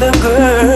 To other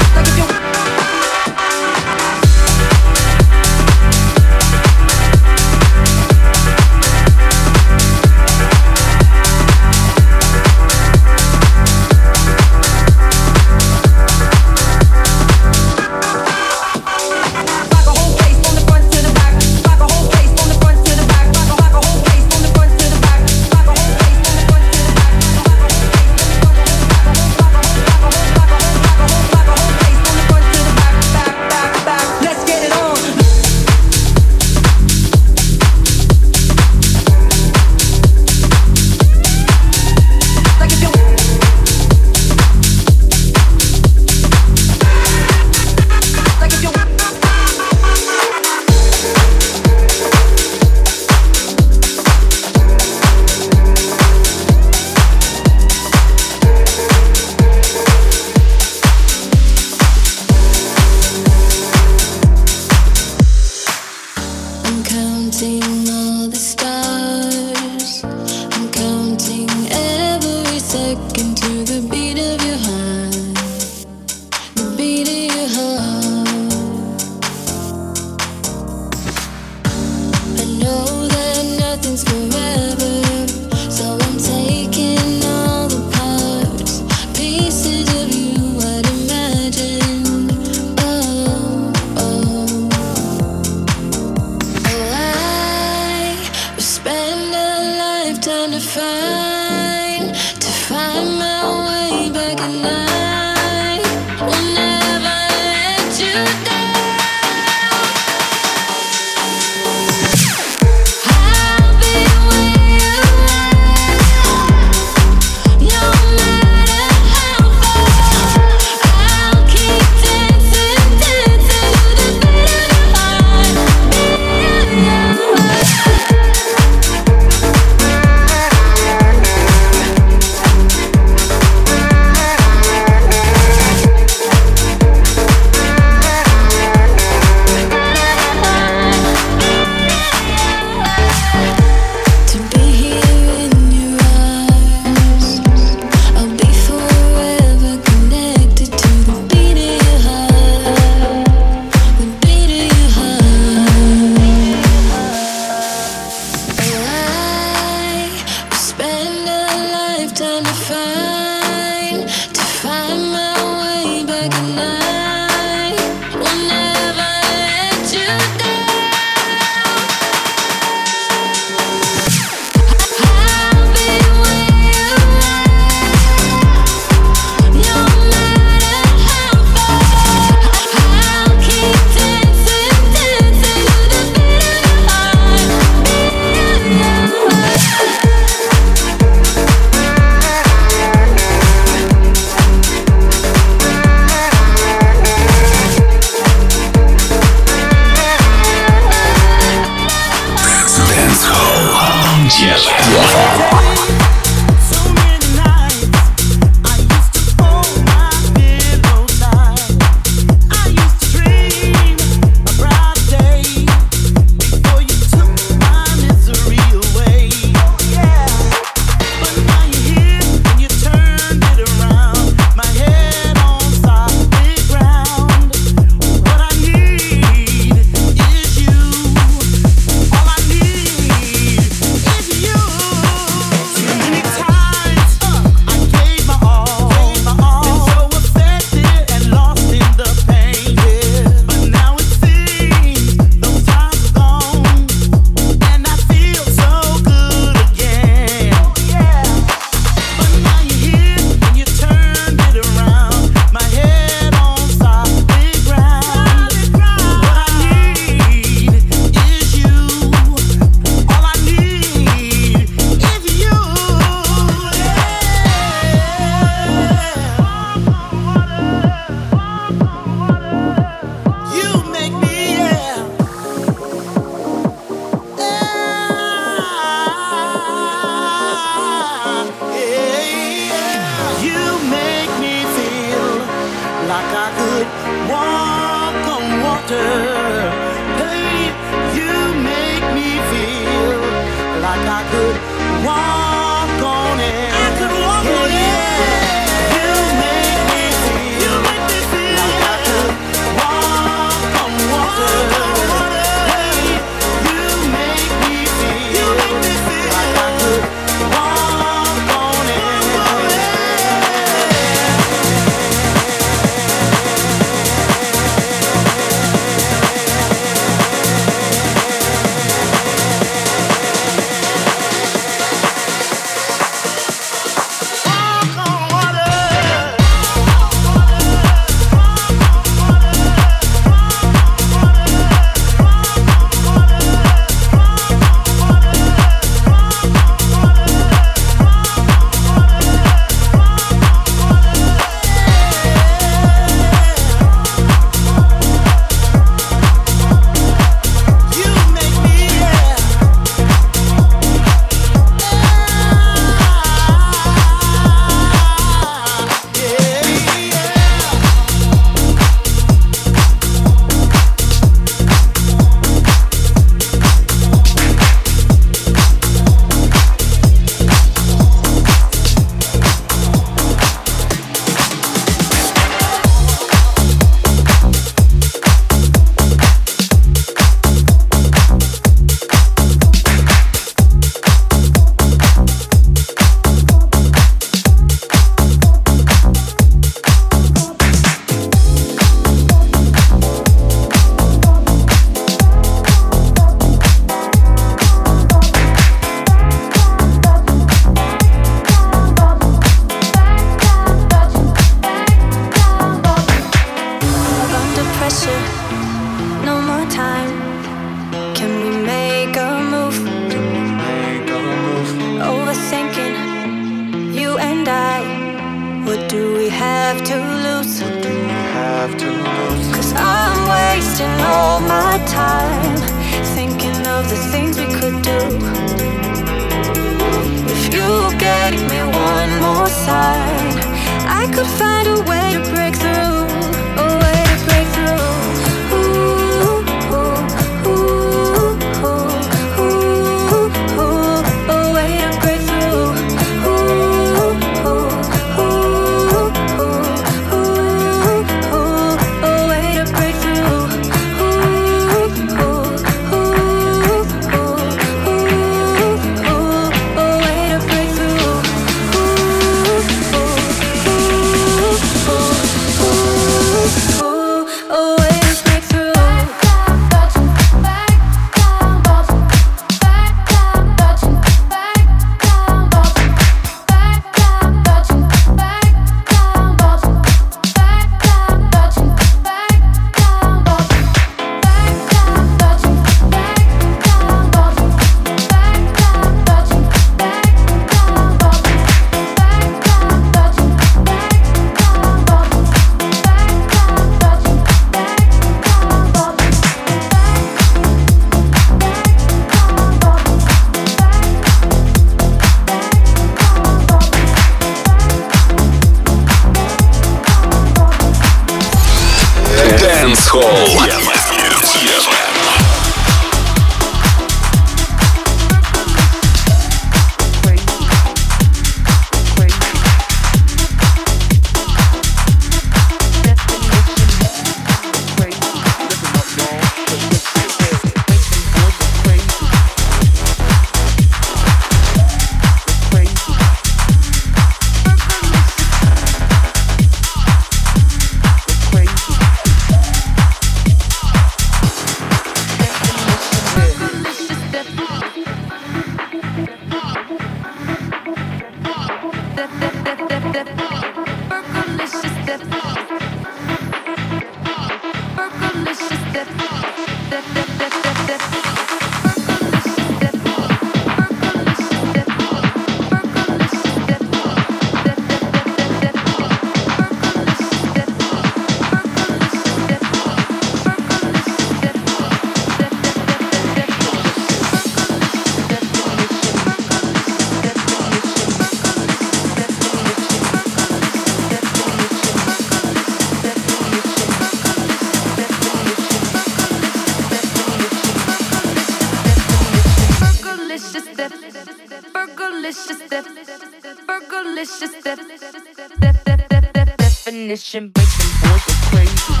definition, and boys are crazy.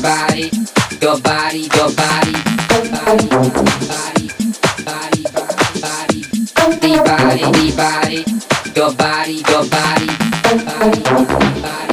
body, your body, your body, body, body, body, body, body, body, body, your body, your body, body, body.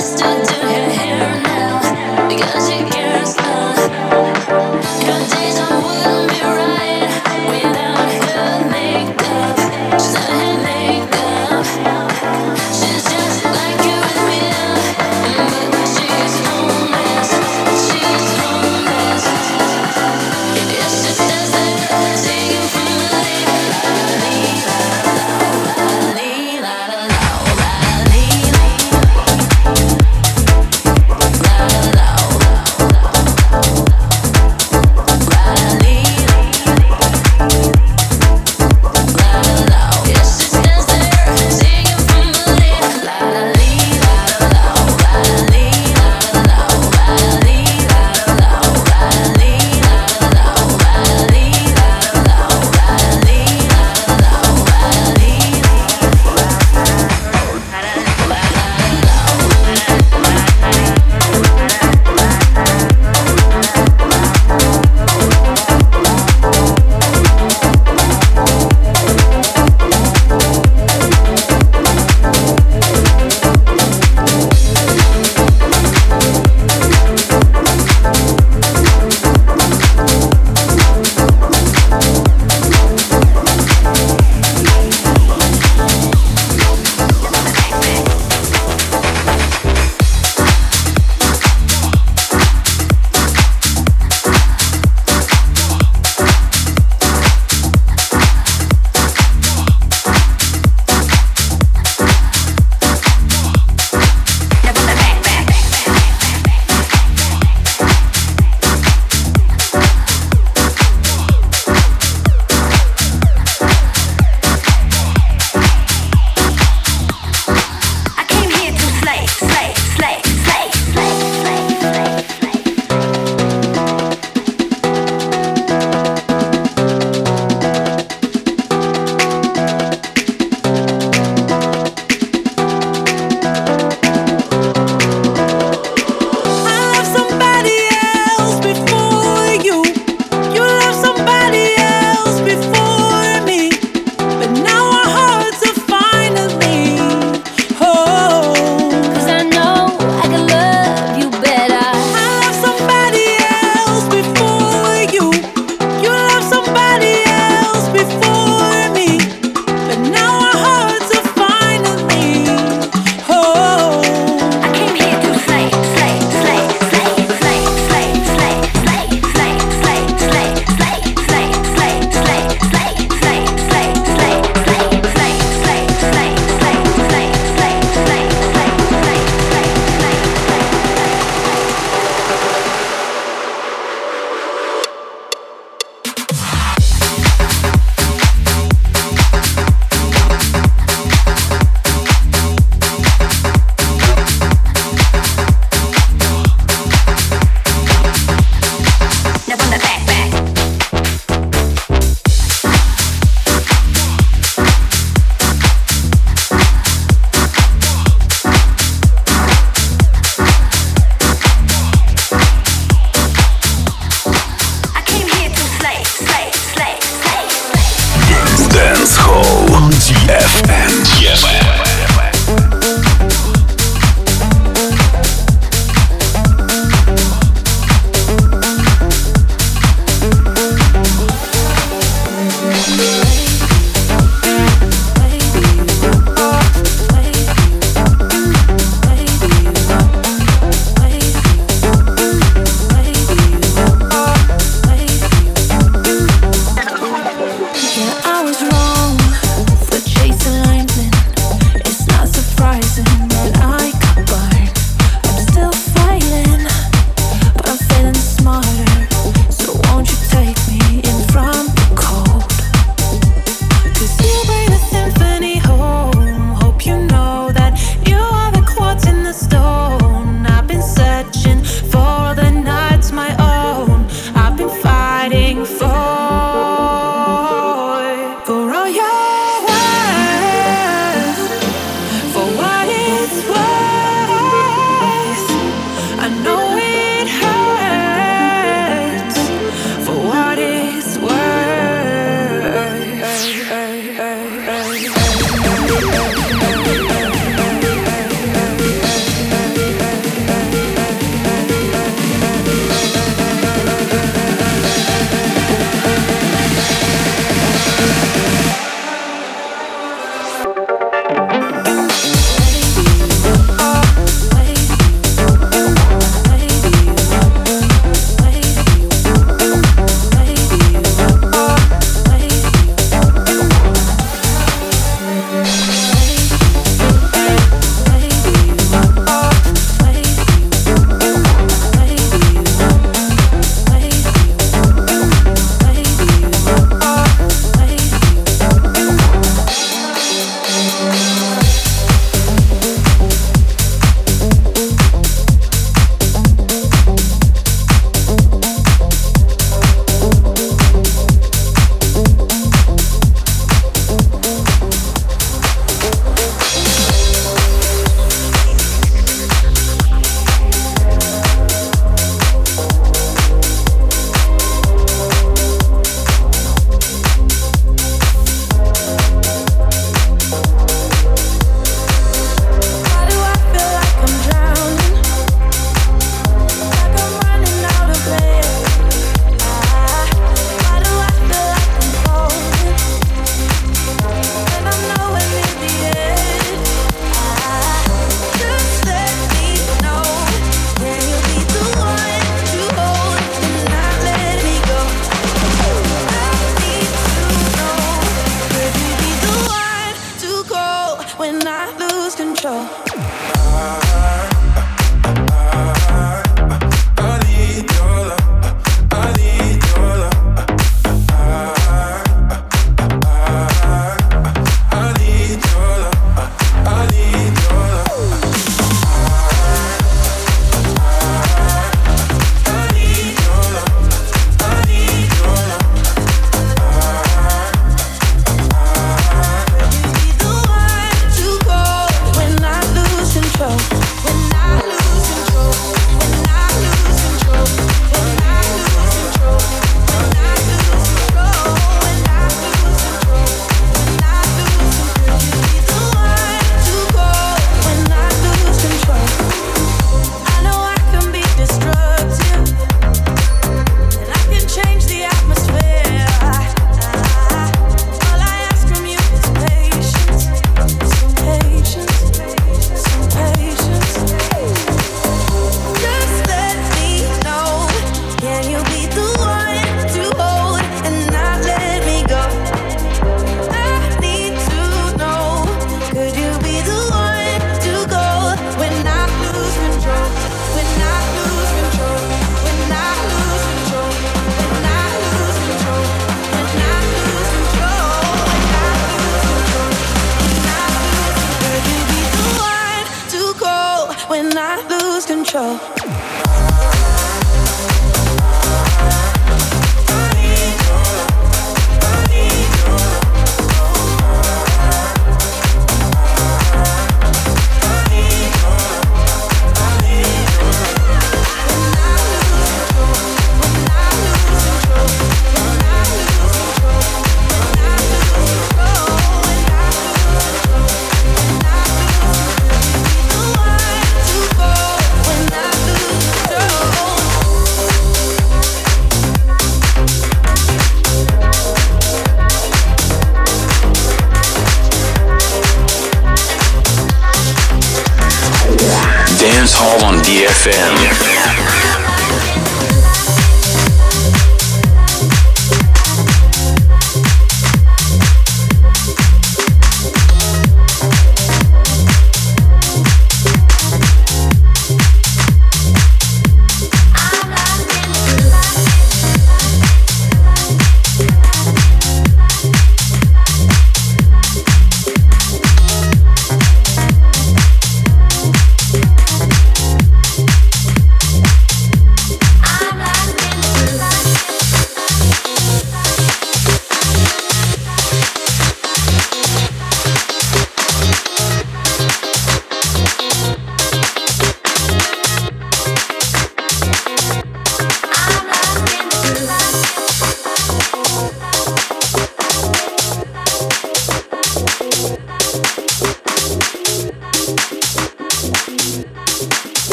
Dance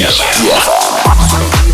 Hall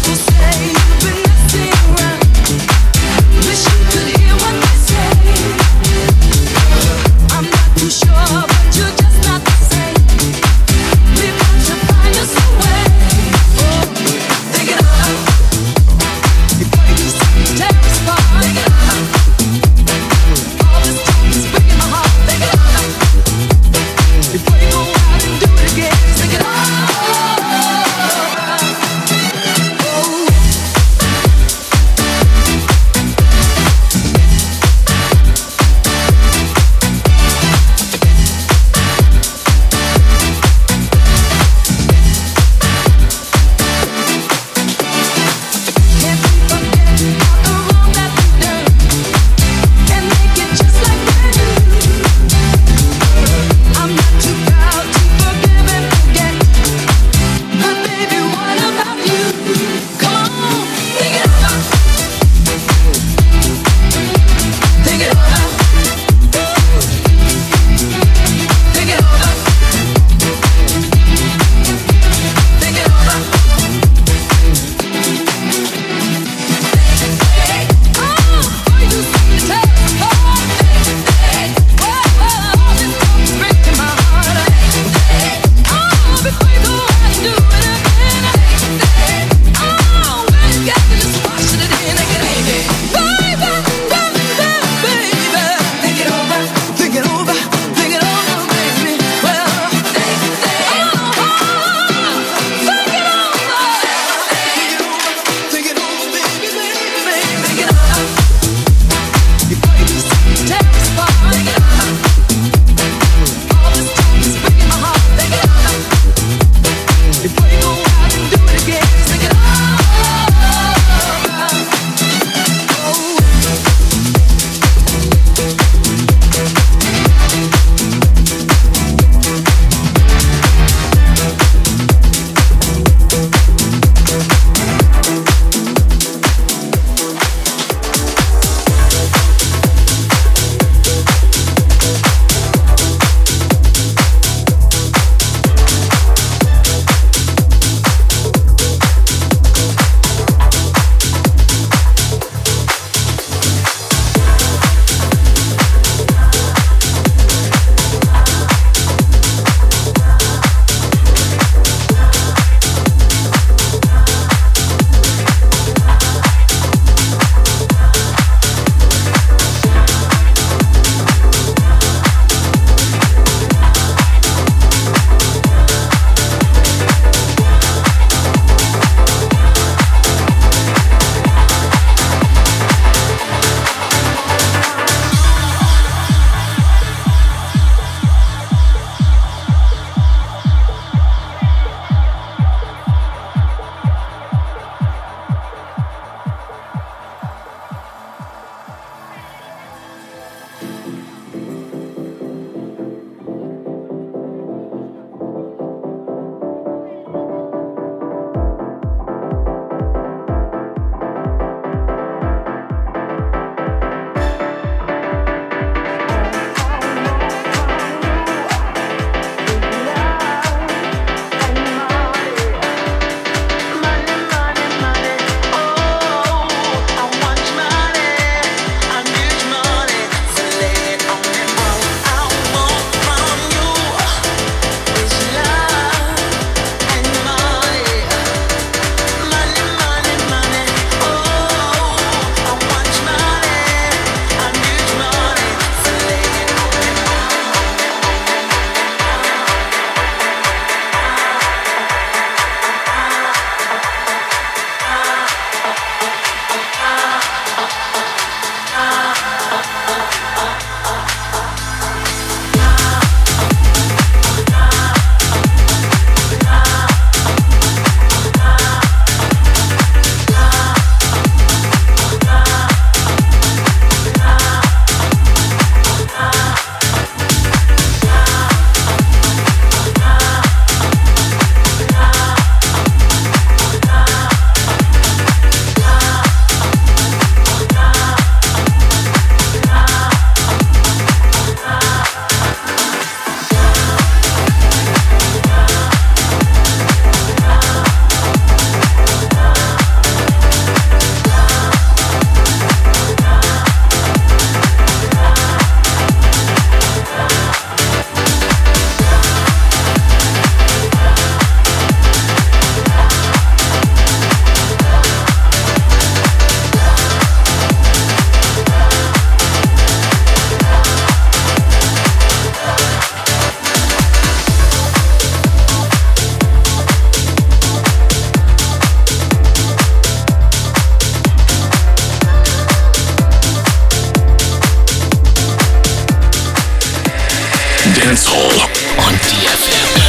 On DFM.